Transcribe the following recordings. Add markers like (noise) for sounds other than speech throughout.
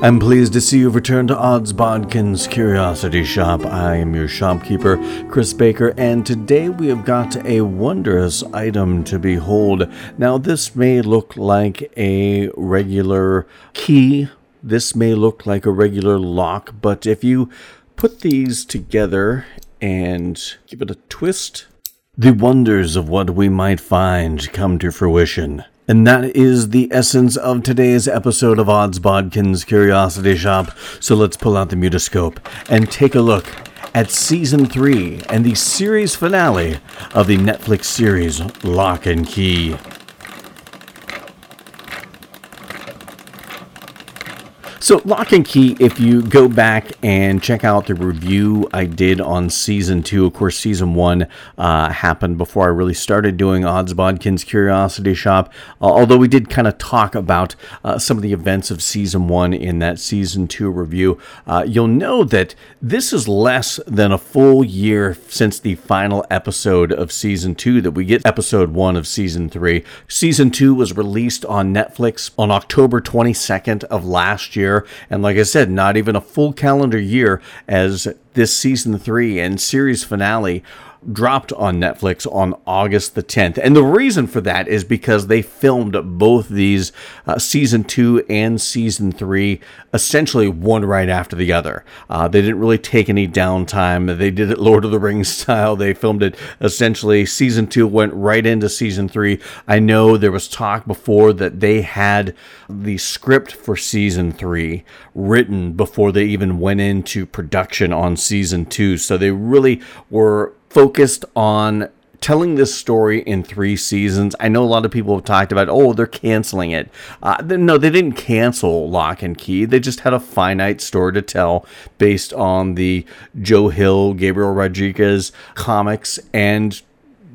I'm pleased to see you've returned to Odds Bodkins Curiosity Shoppe. I am your shopkeeper, Chris Baker, and today we have got a wondrous item to behold. Now, this may look like a regular key, this may look like a regular lock, but if you put these together and give it a twist, the wonders of what we might find come to fruition. And that is the essence of today's episode of Odds Bodkins Curiosity Shoppe. So let's pull out the mutoscope and take a look at season three and the series finale of the Netflix series Locke and Key. So, Locke and Key, if you go back and check out the review I did on season two, of course, season one uh, happened before I really started doing Odds Bodkins Curiosity Shoppe. Uh, although we did kind of talk about uh, some of the events of season one in that season two review, uh, you'll know that this is less than a full year since the final episode of season two that we get episode one of season three. Season two was released on Netflix on October 22nd of last year And like I said, not even a full calendar year as this season three and series finale dropped on Netflix on August the 10th. And the reason for that is because they filmed both these uh, season two and season three essentially one right after the other. Uh, they didn't really take any downtime. They did it Lord of the Rings (laughs) style. They filmed it essentially season two went right into season three. I know there was talk before that they had the script for season three written before they even went into production on season two. So they really were focused on telling this story in three seasons. I know a lot of people have talked about, oh, they're canceling it. Uh, no, they didn't cancel Locke and Key. They just had a finite story to tell based on the Joe Hill, Gabriel Rodriguez comics and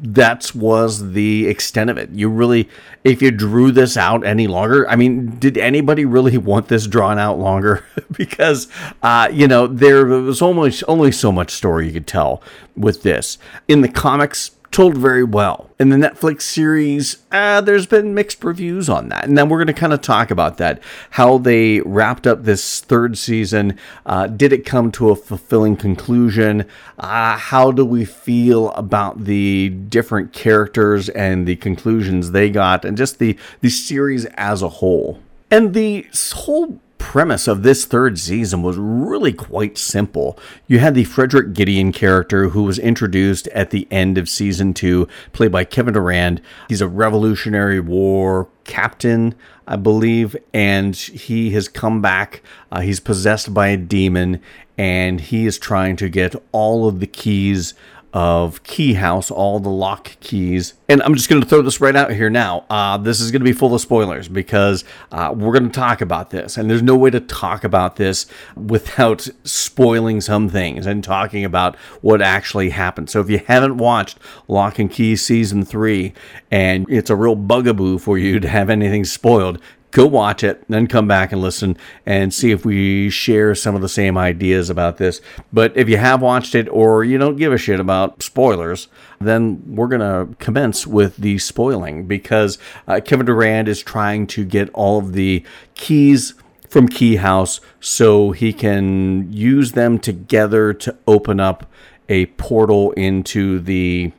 that was the extent of it. You really, if you drew this out any longer, I mean, did anybody really want this drawn out longer? (laughs) because, uh, you know, there was almost only so much story you could tell with this. In the comics, told very well. In the Netflix series, uh, there's been mixed reviews on that. And then we're going to kind of talk about that. How they wrapped up this third season. Uh, did it come to a fulfilling conclusion? Uh, how do we feel about the different characters and the conclusions they got and just the, the series as a whole? And the whole premise of this third season was really quite simple. You had the Frederick Gideon character who was introduced at the end of season two, played by Kevin Durand. He's a Revolutionary War captain, I believe, and he has come back. Uh, he's possessed by a demon, and he is trying to get all of the keys of Key House, all the lock keys. And I'm just going to throw this right out here now. Uh, this is going to be full of spoilers because uh, we're going to talk about this. And there's no way to talk about this without spoiling some things and talking about what actually happened. So if you haven't watched Locke and Key Season 3 and it's a real bugaboo for you (laughs) to have anything spoiled, go watch it, then come back and listen and see if we share some of the same ideas about this. But if you have watched it or you don't give a shit about spoilers, then we're going to commence with the spoiling because uh, Kevin Durand is trying to get all of the keys from Key House so he can use them together to open up a portal into the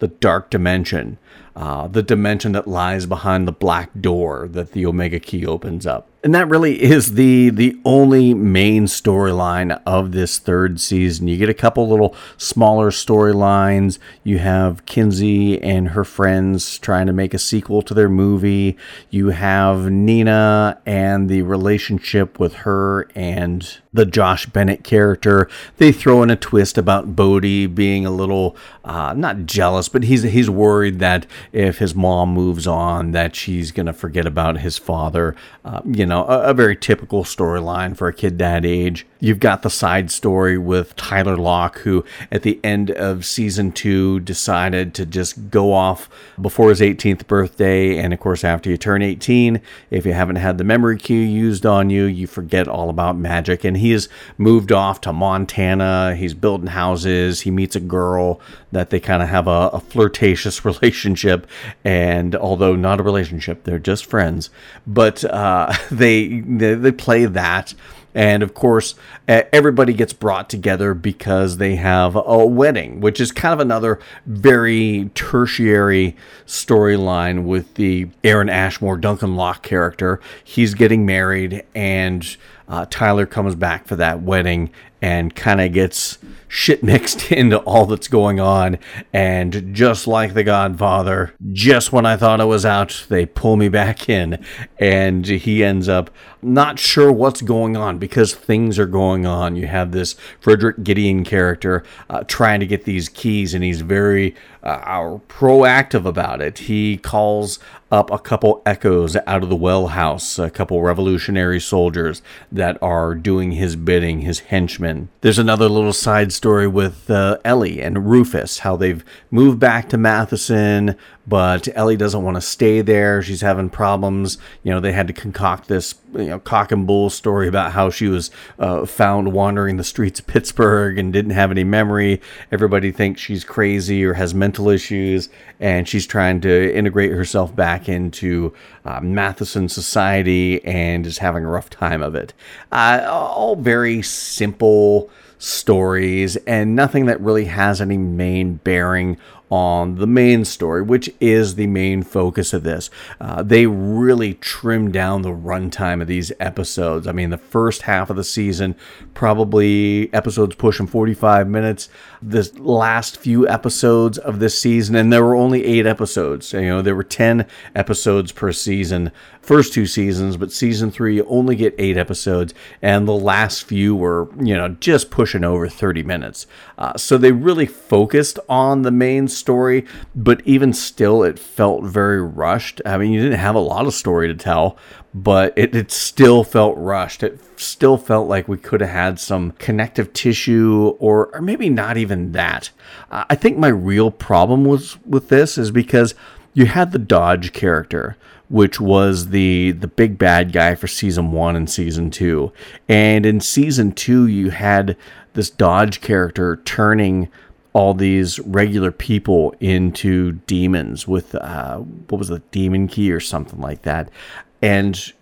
the dark dimension uh, the dimension that lies behind the black door that the Omega Key opens up and that really is the the only main storyline of this third season. You get a couple little smaller storylines. You have Kinsey and her friends trying to make a sequel to their movie. You have Nina and the relationship with her and the Josh Bennett character. They throw in a twist about Bode being a little uh, not jealous, but he's he's worried that if his mom moves on, that she's going to forget about his father. Uh, you know, a, a very typical storyline for a kid that age. You've got the side story with Tyler Locke, who at the end of season two decided to just go off before his 18th birthday. And of course, after you turn 18, if you haven't had the memory cue used on you, you forget all about magic. And he has moved off to Montana. He's building houses. He meets a girl that they kind of have a, a flirtatious (laughs) relationship. And although not a relationship, they're just friends. But uh, (laughs) they, they, they play that. And of course, everybody gets brought together because they have a wedding, which is kind of another very tertiary storyline with the Aaron Ashmore Duncan Locke character. He's getting married, and uh, Tyler comes back for that wedding and kind of gets shit mixed (laughs) into all that's going on. And just like The Godfather, just when I thought I was out, they pull me back in. And he ends up not sure what's going on because things are going on. You have this Frederick Gideon character uh, trying to get these keys, and he's very uh, proactive about it. He calls up a couple echoes out of the well house, a couple revolutionary soldiers that are doing his bidding, his henchmen. There's another little side story with uh, Ellie and Rufus, how they've moved back to Matheson, but Ellie doesn't want to stay there. She's having problems. You know, they had to concoct this, you know, cock and bull story about how she was uh, found wandering the streets of Pittsburgh and didn't have any memory. Everybody thinks she's crazy or has mental issues, and she's trying to integrate herself back into uh, Matheson society and is having a rough time of it. Uh, all very simple stories and nothing that really has any main bearing on the main story, which is the main focus of this. Uh, they really trimmed down the runtime of these episodes. I mean, the first half of the season, probably episodes pushing 45 minutes. The last few episodes of this season, and there were only eight episodes. You know, there were 10 episodes per season, first two seasons, but season three only get eight episodes, and the last few were, you know, just pushing over 30 minutes. Uh, so they really focused on the main story, but even still, it felt very rushed. I mean, you didn't have a lot of story to tell, but it, it still felt rushed. It still felt like we could have had some connective tissue, or, or maybe not even that. Uh, I think my real problem was with this is because you had the Dodge character, which was the the big bad guy for season one and season two, and in season two you had this Dodge character turning all these regular people into demons with uh, what was the demon key or something like that, and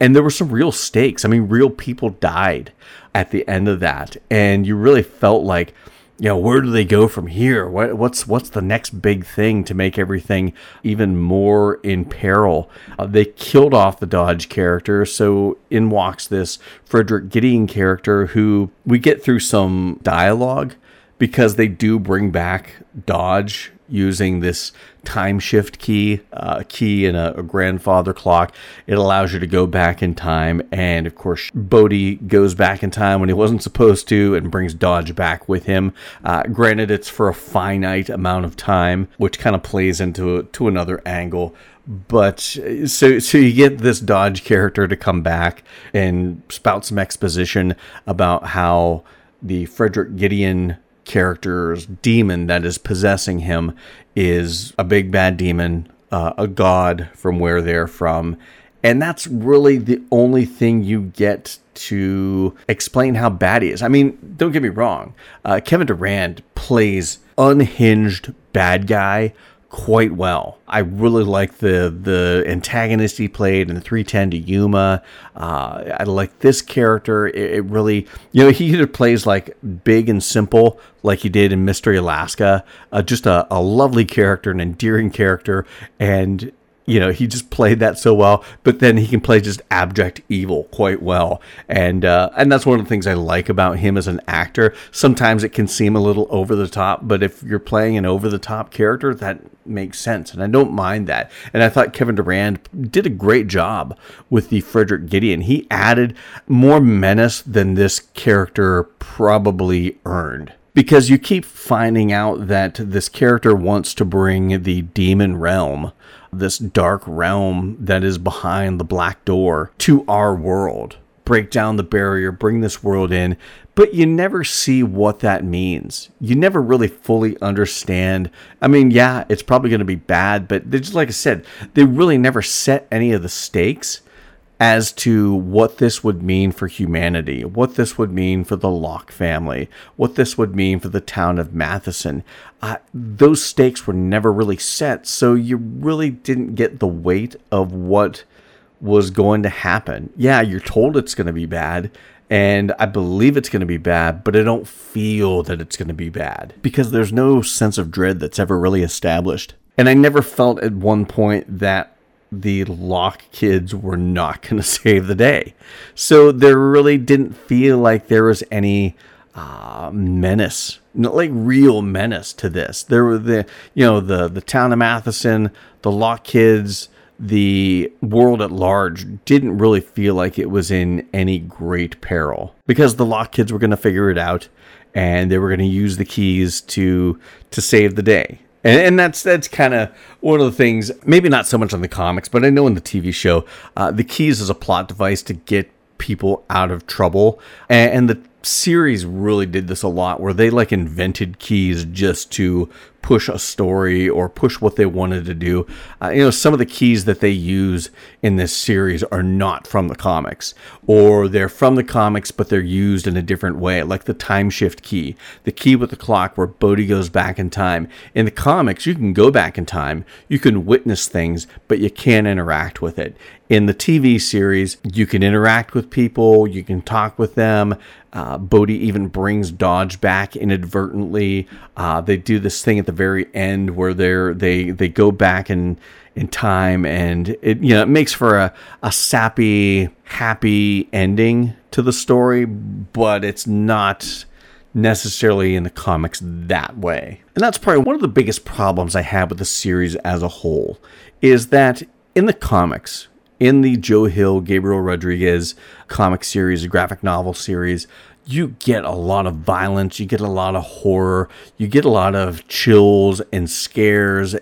and there were some real stakes. I mean, real people died at the end of that, and you really felt like, you know, where do they go from here? What, what's what's the next big thing to make everything even more in peril? Uh, they killed off the Dodge character, so in walks this Frederick Gideon character who we get through some dialogue because they do bring back Dodge using this time shift key, uh, key in a, a, grandfather clock. It allows you to go back in time. And of course, Bode goes back in time when he wasn't supposed to and brings Dodge back with him. Uh, granted, it's for a finite amount of time, which kind of plays into to another angle. But so so you get this Dodge character to come back and spout some exposition about how the Frederick Gideon character's demon that is possessing him is a big bad demon, uh, a god from where they're from. And that's really the only thing you get to explain how bad he is. I mean, don't get me wrong. Uh, Kevin Durand plays unhinged bad guy quite well. I really like the the antagonist he played in the 310 to Yuma. Uh, I like this character. It, it, really, you know, he either plays like big and simple, like he did in Mystery Alaska, uh, just a, a lovely character, an endearing character, and you know he just played that so well but then he can play just abject evil quite well. And uh, and that's one of the things i like about him as an actor. Sometimes it can seem a little over the top but if you're playing an over the top character that makes sense and i don't mind that. And i thought kevin durand did a great job with the frederick gideon. He added more menace than this character probably earned. Because you keep finding out that this character wants to bring the demon realm, this dark realm that is behind the black door, to our world. Break down the barrier, bring this world in, but you never see what that means. You never really fully understand. I mean, yeah, it's probably going to be bad, but they just like I said, they really never set any of the stakes as to what this would mean for humanity, what this would mean for the Locke family, what this would mean for the town of Matheson. Uh, those stakes were never really set, so you really didn't get the weight of what was going to happen. Yeah, you're told it's going to be bad, and I believe it's going to be bad, but I don't feel that it's going to be bad because there's no sense of dread that's ever really established. And I never felt at one point that the Locke kids were not going (laughs) to save the day. So there really didn't feel like there was any uh, menace, not like real menace to this. There were the, you know, the the town of Matheson, the Locke kids, the world at large didn't really feel like it was in any great peril because the Locke kids were going to figure it out and they were going to use the keys to to save the day and, and that's that's kind of one of the things. Maybe not so much on the comics, but I know in the TV show, uh, the keys is a plot device to get people out of trouble, and, and the series really did this a lot, where they like invented keys just to push a story or push what they wanted to do. Uh, you know, some of the keys that they use in this series are not from the comics, or they're from the comics, but they're used in a different way, like the time shift key, the key with the clock where Bode goes back in time. In the comics, you can go back in time, you can witness things, but you can't interact with it. In the TV series, you can interact with people, you can talk with them. Uh, even brings Dodge back inadvertently. Uh, they do this thing at the very end where they're they they go back in in time and it you know it makes for a, a sappy happy ending to the story but it's not necessarily in the comics that way and that's probably one of the biggest problems i have with the series as a whole is that in the comics in the joe hill gabriel rodriguez comic series graphic novel series you get a lot of violence, you get a lot of horror, you get a lot of chills and scares,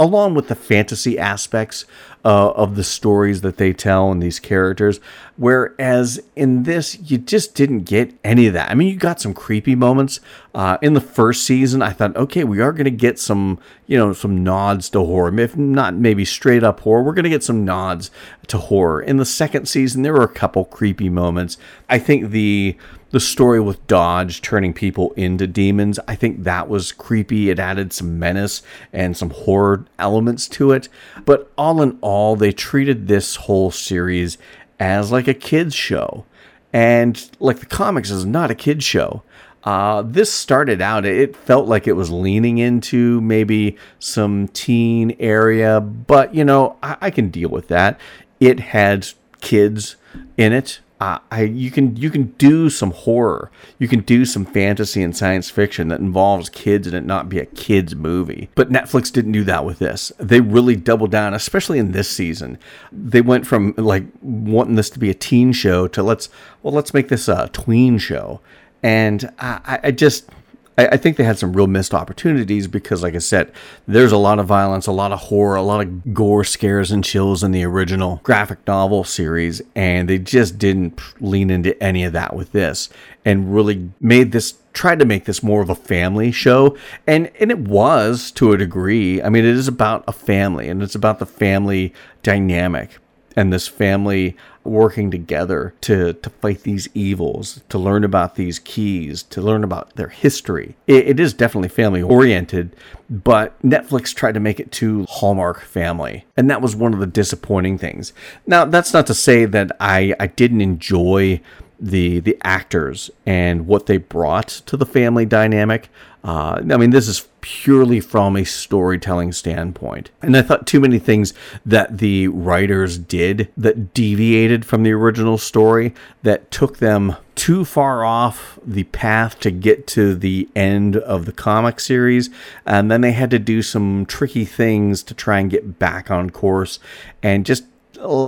along with the fantasy aspects uh, of the stories that they tell and these characters. Whereas in this, you just didn't get any of that. I mean, you got some creepy moments. Uh, in the first season, I thought, okay, we are going to get some, you know, some nods to horror. If not maybe straight up horror, we're going to get some nods to horror. In the second season, there were a couple creepy moments. I think the the story with Dodge turning people into demons, I think that was creepy. It added some menace and some horror elements to it. But all in all, they treated this whole series as like a kids show. And like the comics is not a kids show. Uh, this started out, it felt like it was leaning into maybe some teen area, but you know, I, I can deal with that. It had kids in it uh, I you can you can do some horror, you can do some fantasy and science fiction that involves kids and it not be a kids movie. But Netflix didn't do that with this. They really doubled down, especially in this season. They went from like wanting this to be a teen show to let's well let's make this a tween show, and I, I just I, I think they had some real missed opportunities because, like I said, there's a lot of violence, a lot of horror, a lot of gore scares and chills in the original graphic novel series, and they just didn't lean into any of that with this and really made this tried to make this more of a family show. And and it was to a degree. I mean it is about a family and it's about the family dynamic and this family working together to, to fight these evils, to learn about these keys, to learn about their history. it, it is definitely family oriented, but Netflix tried to make it too Hallmark family. And that was one of the disappointing things. Now, that's not to say that I, I didn't enjoy the the actors and what they brought to the family dynamic. Uh, I mean, this is purely from a storytelling standpoint. And I thought too many things that the writers did that deviated from the original story, that took them too far off the path to get to the end of the comic series. And then they had to do some tricky things to try and get back on course and just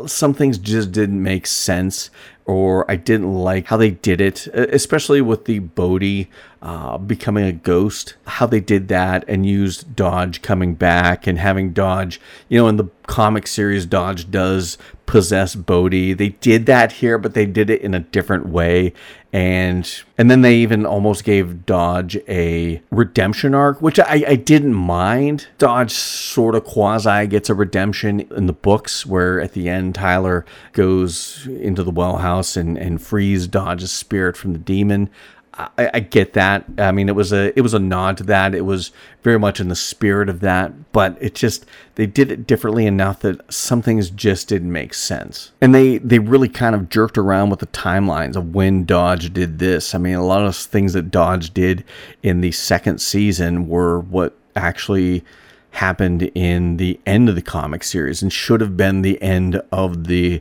some things just didn't make sense or I didn't like how they did it, especially with the Bode uh, becoming a ghost, how they did that and used Dodge coming back and having Dodge, you know, in the comic series, Dodge does possess Bode. They did that here, but they did it in a different way. And and then they even almost gave Dodge a redemption arc, which I, I didn't mind. Dodge sort of quasi gets a redemption in the books, where at the end Tyler goes into the well house and, and frees Dodge's spirit from the demon. I, I, get that. I mean, it was a it was a nod to that. It was very much in the spirit of that, but it just they did it differently enough that some things just didn't make sense. And they they really kind of jerked around with the timelines of when Dodge did this. I mean, a lot of things that Dodge did in the second season were what actually happened in the end of the comic series and should have been the end of the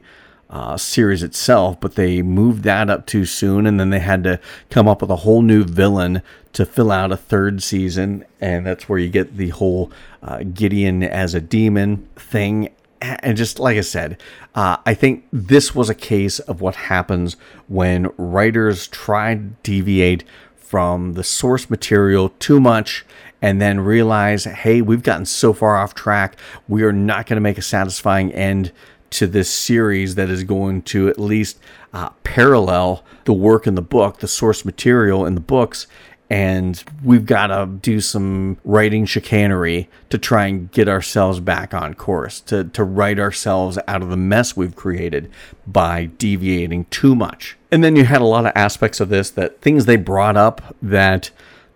uh, series itself, but they moved that up too soon, and then they had to come up with a whole new villain to fill out a third season, and that's where you get the whole uh, Gideon as a demon thing. And just like I said, uh, I think this was a case of what happens when writers try to deviate from the source material too much and then realize, hey, we've gotten so far off track, we are not going to make a satisfying end to this series that is going to at least uh, parallel the work in the book, the source material in the books. And we've got to do some writing chicanery to try and get ourselves back on course, to, to write ourselves out of the mess we've created by deviating too much. And then you had a lot of aspects of this that things they brought up that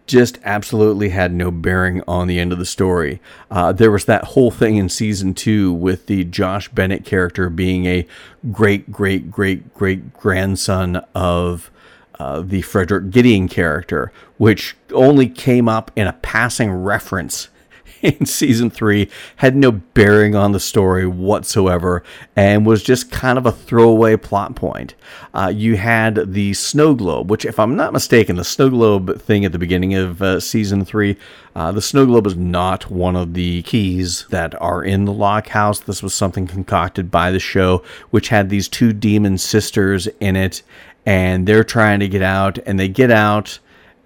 just absolutely had no bearing on the end of the story. Uh, there was that whole thing in season two with the Josh Bennett character being a great, great, great, great grandson of uh, the Frederick Gideon character, which only came up in a passing reference (laughs) in season three had no bearing on the story whatsoever and was just kind of a throwaway plot point. Uh, you had the snow globe, which, if I'm not mistaken, the snow globe thing at the beginning of uh, season three, uh, the snow globe is not one of the keys that are in the lock house. This was something concocted by the show, which had these two demon sisters in it, and they're trying to get out, and they get out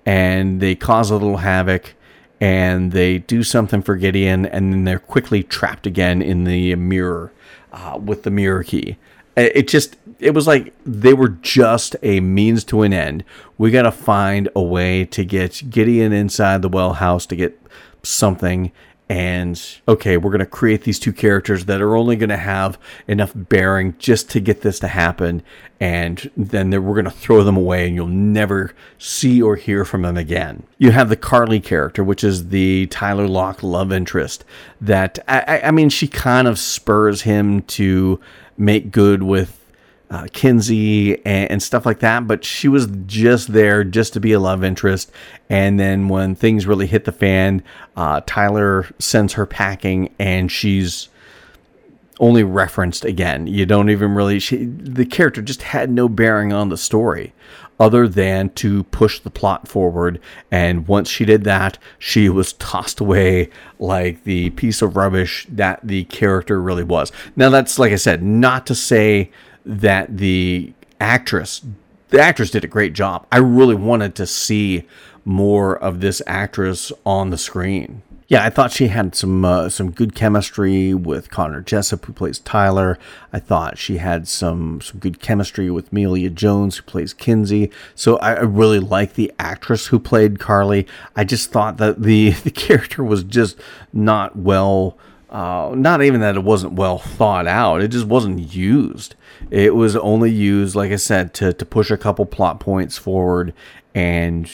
and they cause a little havoc and they do something for Gideon, and then they're quickly trapped again in the mirror uh, with the mirror key. It just, it was like they were just a means to an end. We got to find a way to get Gideon inside the well house to get something and okay, we're going to create these two characters that are only going to have enough bearing just to get this to happen, and then we're going to throw them away, and you'll never see or hear from them again. You have the Carly character, which is the Tyler Locke love interest. That I, I mean, she kind of spurs him to make good with uh, Kinsey and, and, stuff like that, but she was just there just to be a love interest. And then when things really hit the fan, uh, Tyler sends her packing, and she's only referenced again. You don't even really she, the character just had no bearing on the story other than to push the plot forward. And once she did that, she was tossed away like the piece of rubbish that the character really was. Now, that's like I said, not to say that the actress the actress did a great job. I really wanted to see more of this actress on the screen. Yeah, I thought she had some uh, some good chemistry with Connor Jessup, who plays Tyler. I thought she had some some good chemistry with Emilia Jones, who plays Kinsey. So I, I really like the actress who played Carly. I just thought that the (laughs) the character was just not well uh, not even that it wasn't well thought out, it just wasn't used. It was only used, like I said, to, to push a couple plot points forward and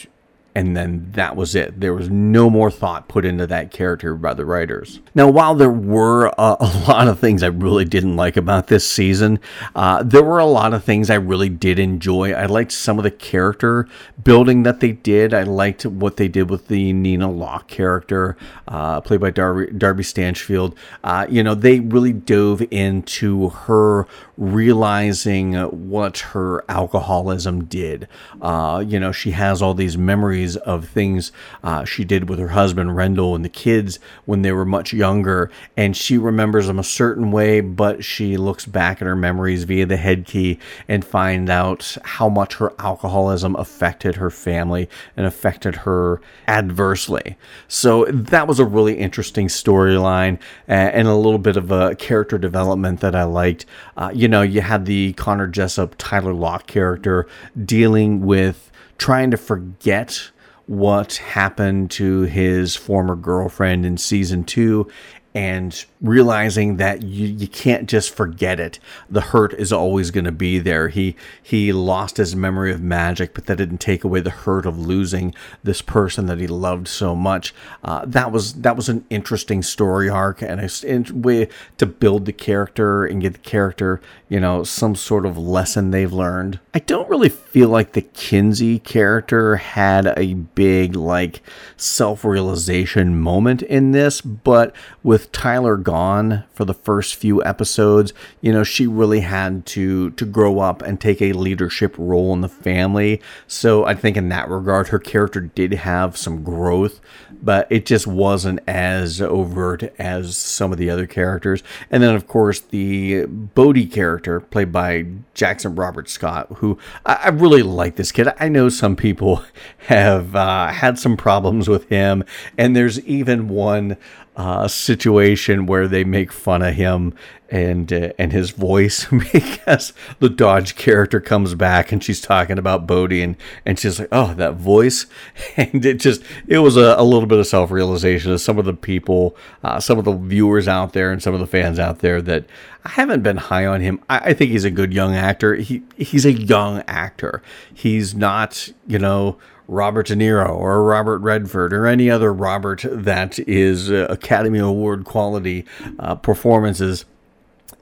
and then that was it. There was no more thought put into that character by the writers. Now, while there were a, (laughs) a lot of things I really didn't like about this season, uh, there were a lot of things I really did enjoy. I liked some of the character building that they did. I liked what they did with the Nina Locke character, uh, played by Darby, Darby Stanchfield. Uh, you know, they really dove into her realizing what her alcoholism did. Uh, you know, she has all these memories memories of things uh, she did with her husband Rendell and the kids when they were much younger, and she remembers them a certain way, but she looks back at her memories via the head key and find out how much her alcoholism affected her family and affected her adversely. So that was a really interesting storyline and a little bit of a character development that I liked. Uh, you know, you had the Connor Jessup Tyler Locke character dealing with trying to forget what happened to his former girlfriend in season two and realizing that you, you can't just forget it. The hurt is always going to be there. He he lost his memory of magic, but that didn't take away the hurt of losing this person that he loved so much. Uh, that was that was an interesting story arc and a, way to build the character and get the character you know some sort of lesson they've learned. I don't really feel like the Kinsey character had a big like self realization moment in this, but with Tyler gone for the first few episodes, you know, she really had to to grow up and take a leadership role in the family. So I think in that regard her character did have some growth, but it just wasn't as overt as some of the other characters. And then of course the Bode character played by Jackson Robert Scott, who I, I really like this kid. I know some people (laughs) have uh, had some problems with him, and there's even one uh, situation where they make fun of him and uh, and his voice (laughs) because the Dodge character comes back and she's talking about Bode and and she's like, oh, that voice, (laughs) and it just it was a, a little bit of self realization of some of the people, uh, some of the viewers out there, and some of the fans out there that I haven't been high on him. I, I think he's a good young actor. He he's a young actor. He's not you know Robert De Niro or Robert Redford or any other Robert that is uh, Academy Award quality uh, performances.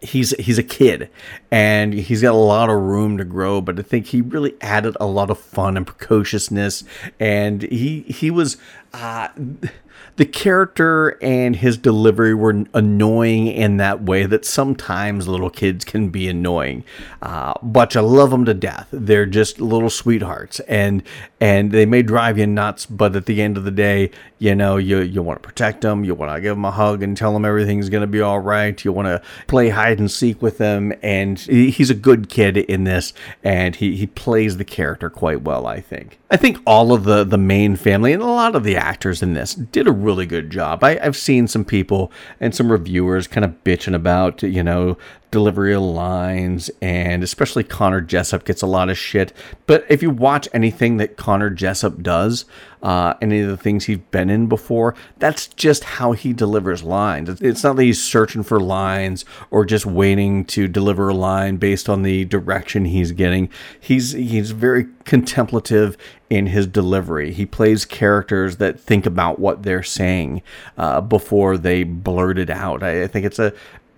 He's he's a kid, and he's got a lot of room to grow. But I think he really added a lot of fun and precociousness, and he he was. Uh, the character and his delivery were annoying in that way that sometimes little kids can be annoying. Uh, but you love them to death. They're just little sweethearts, and and they may drive you nuts. But at the end of the day, you know you you want to protect them. You want to give them a hug and tell them everything's going to be all right. You want to play hide and seek with them, and he's a good kid in this, and he he plays the character quite well. I think. I think all of the the main family and a lot of the actors in this did a really good job. I, I've seen some people and some reviewers kind of bitching about, you know, delivery of lines, and especially Connor Jessup gets a lot of shit. But if you watch anything that Connor Jessup does, uh, any of the things he's been in before, that's just how he delivers lines. It's not that he's searching for lines or just waiting to deliver a line based on the direction he's getting. He's he's very contemplative in his delivery. He plays characters that think about what they're saying uh, before they blurt it out. I, I think it's a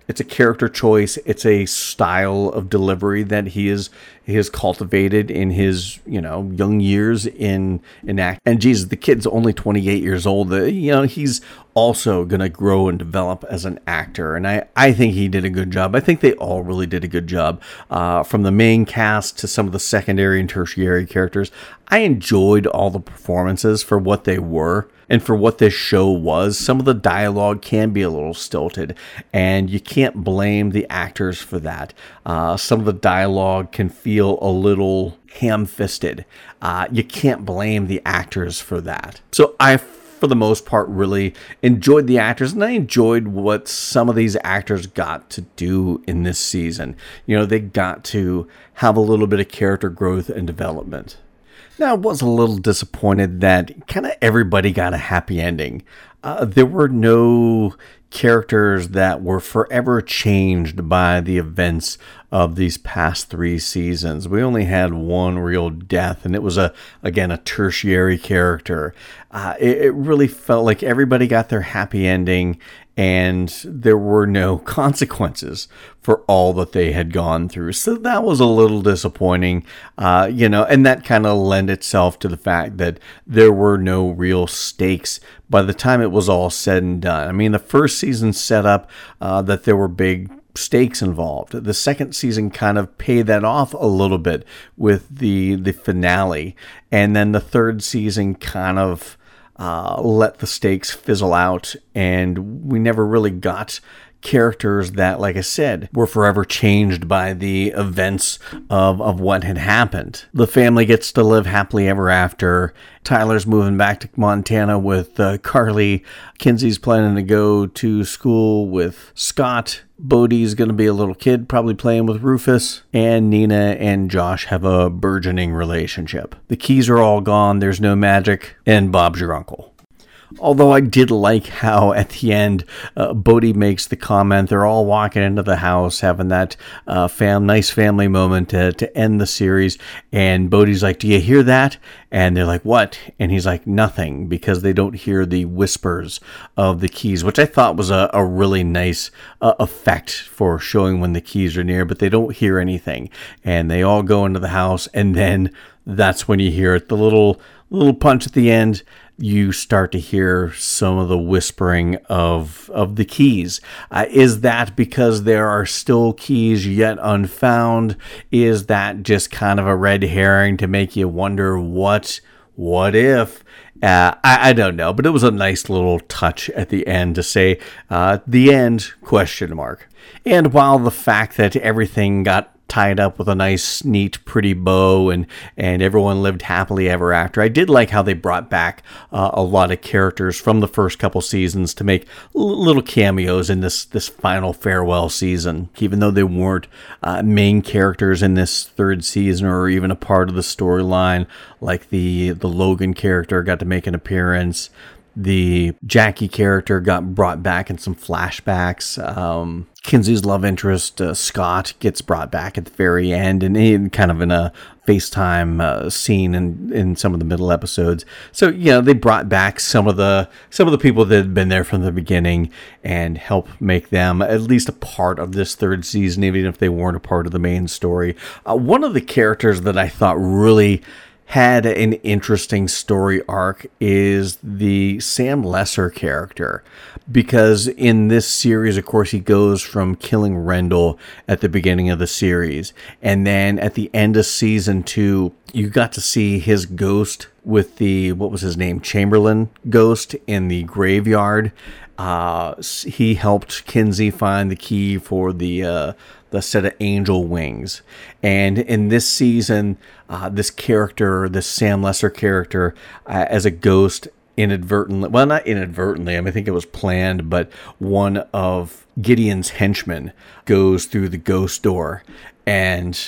it's a character choice. It's a style of delivery that he is he has cultivated in his you know young years in in act. And Jesus, the kid's only 28 years old. You know he's also to grow and develop as an actor. And I, I think he did a good job. I think they all really did a good job. Uh, from the main cast to some of the secondary and tertiary characters, I enjoyed all the performances for what they were and for what this show was. Some of the dialogue can be a little stilted, and you can't blame the actors for that. Uh, some of the dialogue can feel a little ham fisted. Uh, you can't blame the actors for that. So I for the most part, really enjoyed the actors, and I enjoyed what some of these actors got to do in this season. You know, they got to have a little bit of character growth and development. Now, I was a little disappointed that kind of everybody got a happy ending. Uh, there were no characters that were forever changed by the events of these past three seasons. We only had one real death, and it was a again a tertiary character. Uh, it, it really felt like everybody got their happy ending, and there were no (laughs) consequences for all that they had gone through. So that was a little disappointing, uh, you know, and that kind of lent itself to the fact that there were no real stakes by the time it was all said and done. I mean, the first season set up uh, that there were big stakes involved. The second season kind of paid that off a little bit with the the finale, and then the third season kind of uh, let the stakes fizzle out, and we never really got characters that, like I said, were forever changed by the events of, of what had happened. The family gets to live happily ever after. Tyler's moving back to Montana with uh, Carly. Kinsey's planning to go to school with Scott. Bode's going to be a little kid, probably playing with Rufus. And Nina and Josh have a burgeoning relationship. The keys are all gone, there's no magic, and Bob's your uncle. Although I did like how at the end, uh, Bode makes the comment. They're all walking into the house, having that uh, fam nice family moment to, to end the series. And Bode's like, "Do you hear that?" And they're like, "What?" And he's like, "Nothing," because they don't hear the whispers of the keys, which I thought was a, a really nice uh, effect for showing when the keys are near. But they don't hear anything, and they all go into the house, and then that's when you hear it. The little little punch at the end you start to hear some of the whispering of of the keys. Uh, is that because there are still keys yet unfound? Is that just kind of a red herring to make you wonder what what if? Uh, I, I, don't know, but it was a nice little touch at the end to say uh, the end question mark. And while the fact that everything got tied up with a nice, neat, pretty bow, and and everyone lived happily ever after. I did like how they brought back uh, a lot of characters from the first couple seasons to make little cameos in this this final farewell season, even though they weren't uh, main characters in this third season or even a part of the storyline. Like the the Logan character got to make an appearance the Jackie character got brought back in some flashbacks. Um, Kinsey's love interest, uh, Scott, gets brought back at the very end and in kind of in a FaceTime uh, scene in, in some of the middle episodes. So, you know, they brought back some of the some of the people that had been there from the beginning and help make them at least a part of this third season, even if they weren't a part of the main story. Uh, one of the characters that I thought really had an interesting story arc is the Sam Lesser character. Because in this series, of course, he goes from killing Rendell at the beginning of the series. And then at the end of season two, you got to see his ghost with the, what was his name? Chamberlain ghost in the graveyard. Uh, he helped Kinsey find the key for the, uh, the set of angel wings. And in this season, uh, this character, this Sam Lesser character, uh, as a ghost, inadvertently, well, not inadvertently, I, mean, I think it was planned, but one of Gideon's henchmen goes through the ghost door and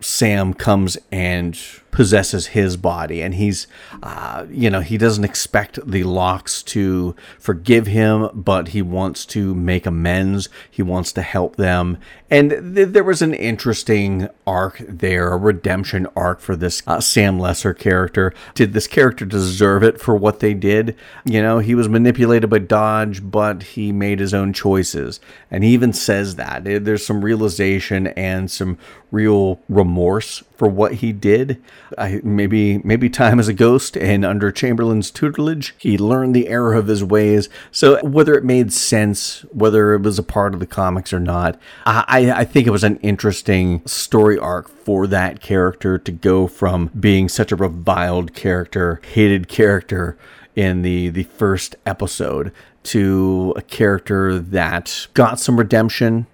Sam comes and possesses his body, and he's, uh, you know, he doesn't expect the Lockes to forgive him, but he wants to make amends. He wants to help them, and th- there was an interesting arc there, a redemption arc for this uh, Sam Lesser character. Did this character deserve it for what they did? You know, he was manipulated by Dodge, but he made his own choices, and he even says that there's some realization and some real remorse for what he did. I, maybe maybe time as a ghost, and under Chamberlain's tutelage, he learned the error of his ways. So whether it made sense, whether it was a part of the comics or not, I, I think it was an interesting story arc for that character to go from being such a reviled character, hated character in the the first episode to a character that got some redemption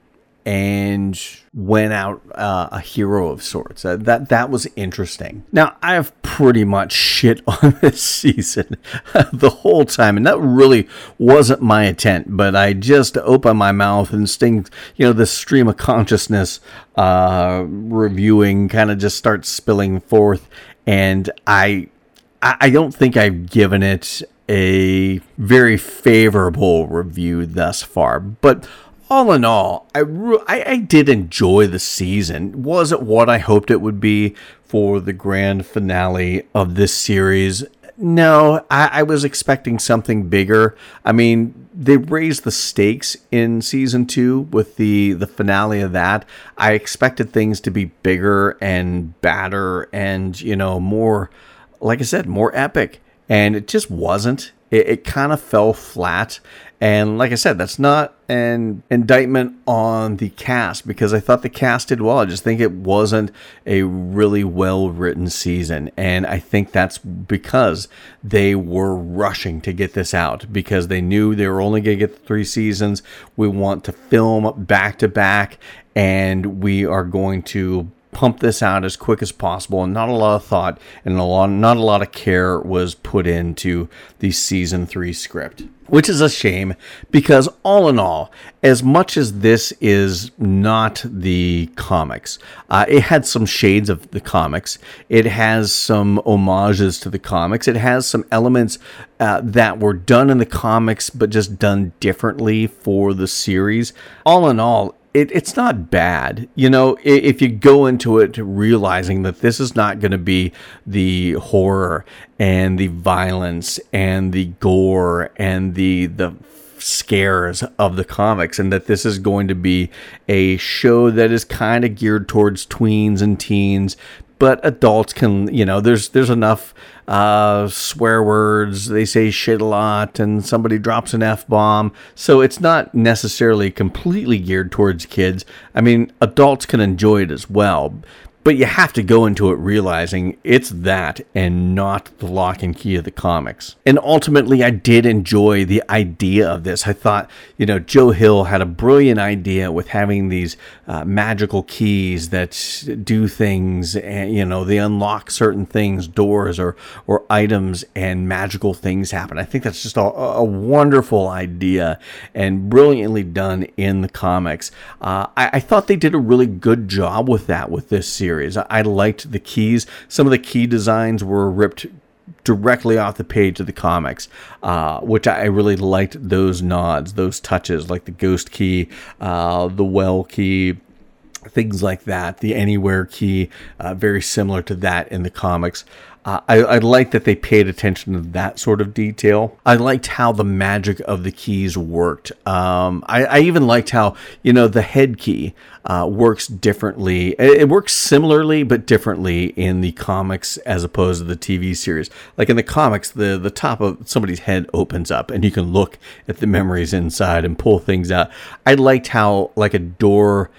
and went out uh, a hero of sorts. Uh, that that was interesting. Now I have pretty much shit (laughs) on this season (laughs) the whole time, and that really wasn't my intent. But I just open my mouth and sting, you know, this stream of consciousness uh, reviewing kind of just starts spilling forth, and I I don't think I've given it a very favorable review thus far, but all in all, I, I, I, did enjoy the season. Was it what I hoped it would be for the grand finale of this series? No, I, I was expecting something bigger. I mean, they raised the stakes in season two with the the finale of that. I expected things to be bigger and badder and you know more, like I said, more epic, and it just wasn't It, it kind of fell flat. And like I said, that's not an indictment on the cast because I thought the cast did well. I just think it wasn't a really well written season. And I think that's because they were rushing to get this out because they knew they were only going to get three seasons. We want to film back to back and we are going to pump this out as quick as possible and not a lot of thought and a lot not a lot of care was put into the season 3 script which is a shame because all in all as much as this is not the comics uh, it had some shades of the comics. It has some homages to the comics. It has some elements uh, that were done in the comics but just done differently for the series. All in all it, it's not bad. You know, if you go into it realizing that this is not going to be the horror and the violence and the gore and the the scares of the comics and that this is going to be a show that is kind of geared towards tweens and teens but adults can you know there's there's enough uh, swear words. They say shit a lot and somebody drops an f-bomb so it's not necessarily completely geared towards kids. I mean adults can enjoy it as well but you have to go into it realizing it's that and not the Locke and Key of the comics. And ultimately, I did enjoy the idea of this. I thought, you know, Joe Hill had a brilliant idea with having these uh, magical keys that do things, and, you know, they unlock certain things, doors or, or items, and magical things happen. I think that's just a, a wonderful idea and brilliantly done in the comics. Uh, I, I thought they did a really good job with that with this series series. I liked the keys. Some of the key designs were ripped directly off the page of the comics, uh, which I really liked those nods, those touches, like the ghost key, uh, the well key, things like that. The anywhere key, uh, very similar to that in the comics. Uh, I, I like that they paid attention to that sort of detail. I liked how the magic of the keys worked. Um, I, I, even liked how, you know, the head key uh, works differently. It, it, works similarly, but differently in the comics as opposed to the TV series. Like in the comics, the, the top of somebody's head opens up and you can look at the memories inside and pull things out. I liked how, like, a door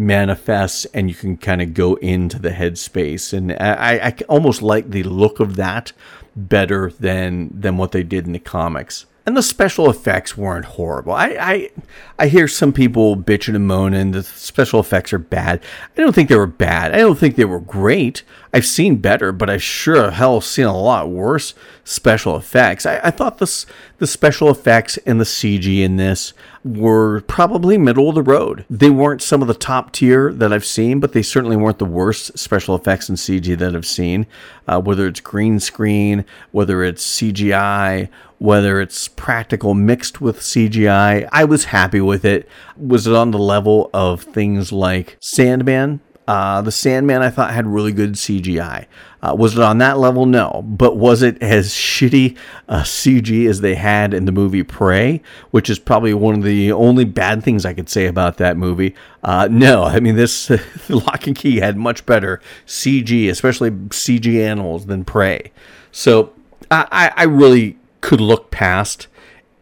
manifests and you can kind of go into the headspace. And I, I almost like the look of that better than than what they did in the comics. And the special effects weren't horrible. I, I I hear some people bitching and moaning the special effects are bad. I don't think they were bad. I don't think they were great. I've seen better, but I sure hell seen a lot worse special effects. I, I thought this the special effects and the CG in this were probably middle of the road. They weren't some of the top tier that I've seen, but they certainly weren't the worst special effects and CG that I've seen. Uh, whether it's green screen, whether it's CGI, whether it's practical mixed with CGI, I was happy with it. Was it on the level of things like Sandman? Uh, the Sandman I thought had really good CGI. Uh, was it on that level? No. But was it as shitty uh, CG as they had in the movie Prey, which is probably one of the only bad things I could say about that movie? Uh, no. I mean, this (laughs) Locke and Key had much better CG, especially CG animals, than Prey. So I, I really could look past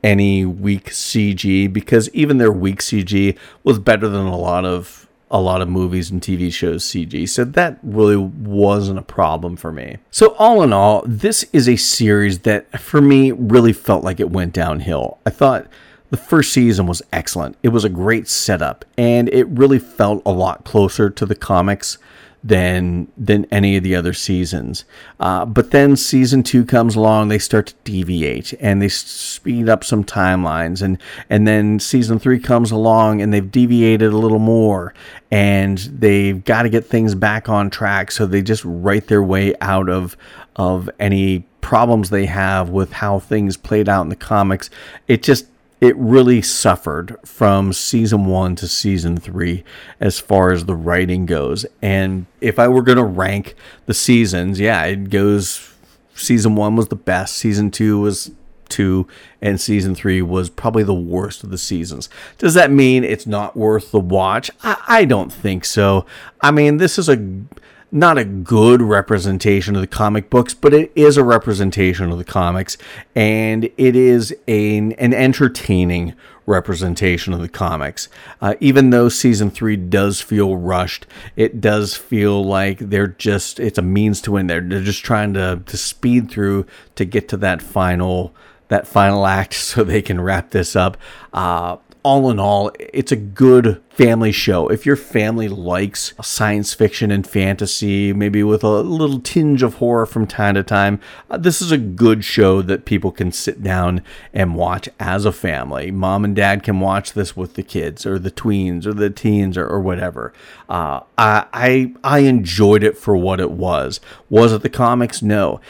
any weak CG because even their weak CG was better than a lot of a lot of movies and TV shows CG, so that really wasn't a problem for me. So, all in all, this is a series that for me really felt like it went downhill. I thought the first season was excellent, it was a great setup, and it really felt a lot closer to the comics than than any of the other seasons. Uh, but then season two comes along, they start to deviate and they speed up some timelines, and and then season three comes along and they've deviated a little more, and they've got to get things back on track. So they just write their way out of of any problems they have with how things played out in the comics. It just it really suffered from season one to season three as far as the writing goes. And if I were going to rank the seasons, yeah, it goes season one was the best, season two was two, and season three was probably the worst of the seasons. Does that mean it's not worth the watch? I, I don't think so. I mean, this is a not a good representation of the comic books, but it is a representation of the comics, and it is an, an entertaining representation of the comics. Uh, even though season three does feel rushed, it does feel like they're just, it's a means to win. They're, they're just trying to, to speed through to get to that final, that final act (laughs) so they can wrap this up. Uh, all in all, it's a good family show. If your family likes science fiction and fantasy, maybe with a little tinge of horror from time to time, uh, this is a good show that people can sit down and watch as a family. Mom and dad can watch this with the kids or the tweens or the teens or, or whatever. Uh, I, I I enjoyed it for what it was. Was it the comics? No,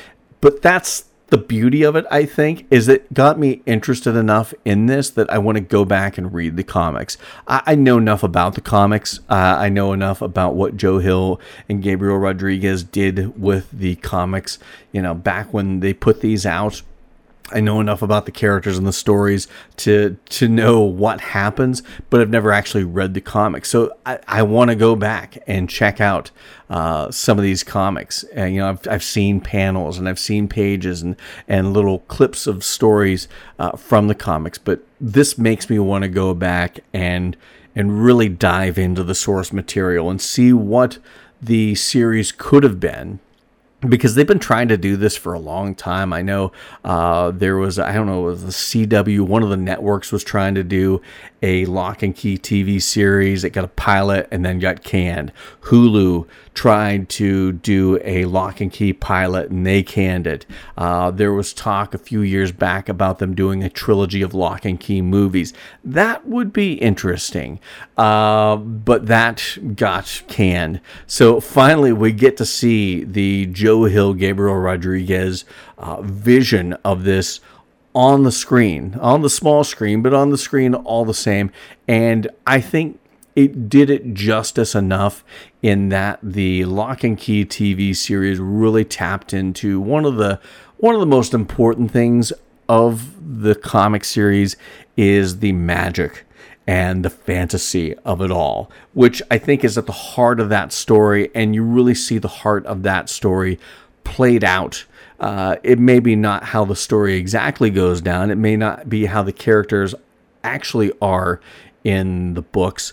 but that's the beauty of it, I think, is it got me interested enough in this that I want to go back and read the comics. I, I know enough about the comics. Uh, I know enough about what Joe Hill and Gabriel Rodriguez did with the comics, you know, back when they put these out I know enough about the characters and the stories to to know what happens, but I've never actually read the comics. So I, I want to go back and check out uh, some of these comics. And you know, I've, I've seen panels and I've seen pages and and little clips of stories uh, from the comics, but this makes me want to go back and and really dive into the source material and see what the series could have been because they've been trying to do this for a long time. I know uh, there was, I don't know, it was the CW, one of the networks was trying to do a Locke and Key TV series. It got a pilot and then got canned. Hulu tried to do a Locke and Key pilot and they canned it. Uh, there was talk a few years back about them doing a trilogy of Locke and Key movies. That would be interesting, uh, but that got canned. So finally, we get to see the Joe Hill, Gabriel Rodriguez uh, vision of this on the screen, on the small screen, but on the screen all the same. And I think it did it justice enough in that the Locke and Key TV series really tapped into one of the one of the most important things of the comic series is the magic and the fantasy of it all, which I think is at the heart of that story, and you really see the heart of that story played out uh, it may be not how the story exactly goes down. It may not be how the characters actually are in the books,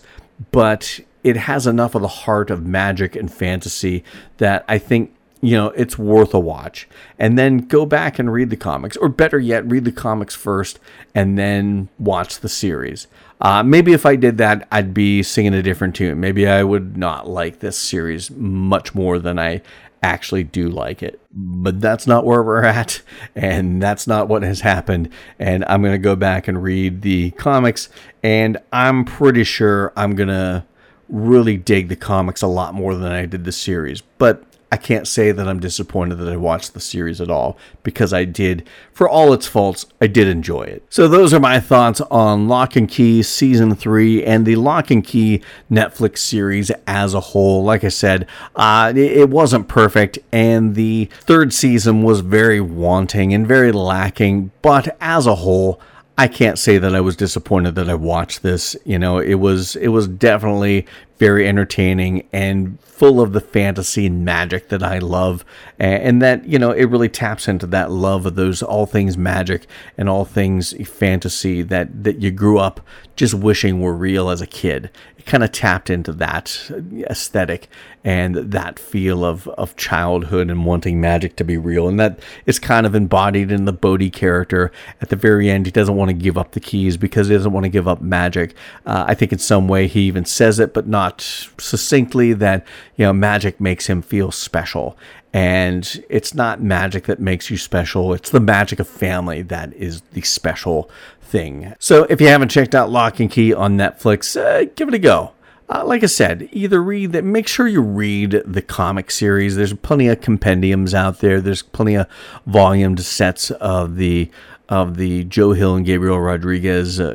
but it has enough of the heart of magic and fantasy that I think you know it's worth a watch. And then go back and read the comics or better yet read the comics first and then watch the series. Uh, maybe if i did that i'd be singing a different tune. Maybe i would not like this series much more than i actually do like it. But that's not where we're at, and that's not what has happened. And I'm going to go back and read the comics, and I'm pretty sure I'm going to really dig the comics a lot more than I did the series. But I can't say that I'm disappointed that I watched the series at all because I did, for all its faults, I did enjoy it. So those are my thoughts on Locke and Key season three and the Locke and Key Netflix series as a whole. Like I said, uh, it wasn't perfect, and the third season was very wanting and very lacking, but as a whole. I can't say that I was disappointed that I watched this. You know, it was it was definitely very entertaining and full of the fantasy and magic that I love. And that, you know, it really taps into that love of those all things magic and all things fantasy that, that you grew up just wishing were real as a kid. It kind of tapped into that aesthetic and that feel of, of childhood and wanting magic to be real. And that is kind of embodied in the Bode character. At the very end, he doesn't want to give up the keys because he doesn't want to give up magic. Uh, I think in some way he even says it, but not succinctly that, you know, magic makes him feel special. And it's not magic that makes you special, it's the magic of family that is the special thing. So if you haven't checked out Locke and Key on Netflix, uh, give it a go. Uh, like I said, either read that. Make sure you read the comic series. There's plenty of compendiums out there. There's plenty of volumed sets of the of the Joe Hill and Gabriel Rodriguez uh,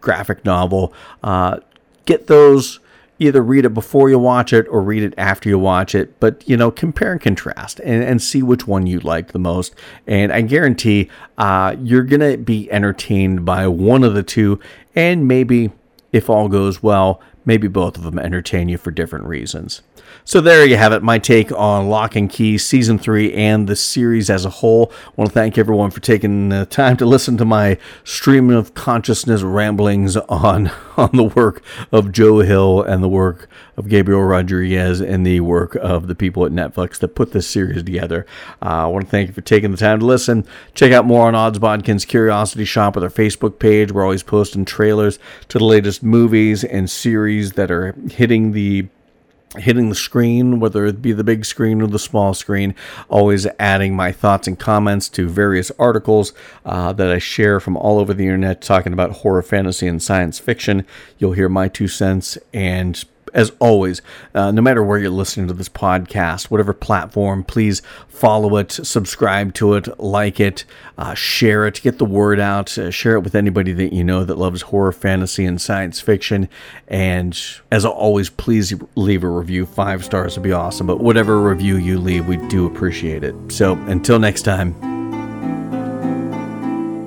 graphic novel. Uh, get those either read it before you watch it or read it after you watch it, but you know, compare and contrast and, and see which one you like the most. And I guarantee uh, you're gonna be entertained by one of the two, and maybe if all goes well, maybe both of them entertain you for different reasons. So there you have it, my take on Locke and Key season three and the series as a whole. I want to thank everyone for taking the time to listen to my stream of consciousness ramblings on (laughs) on the work of Joe Hill and the work of Gabriel Rodriguez and the work of the people at Netflix that put this series together. Uh, I want to thank you for taking the time to listen. Check out more on Odds Bodkins Curiosity Shoppe with our Facebook page. We're always posting trailers to the latest movies and series that are hitting the hitting the screen, whether it be the big screen or the small screen, always adding my thoughts and comments to various articles uh, that I share from all over the internet talking about horror, fantasy, and science fiction. You'll hear my two cents and as always, uh, no matter where you're listening to this podcast, whatever platform, please follow it, subscribe to it, like it, uh, share it, get the word out, uh, share it with anybody that you know that loves horror, fantasy, and science fiction. And as always, please leave a review. Five stars would be awesome. But whatever review you leave, we do appreciate it. So until next time.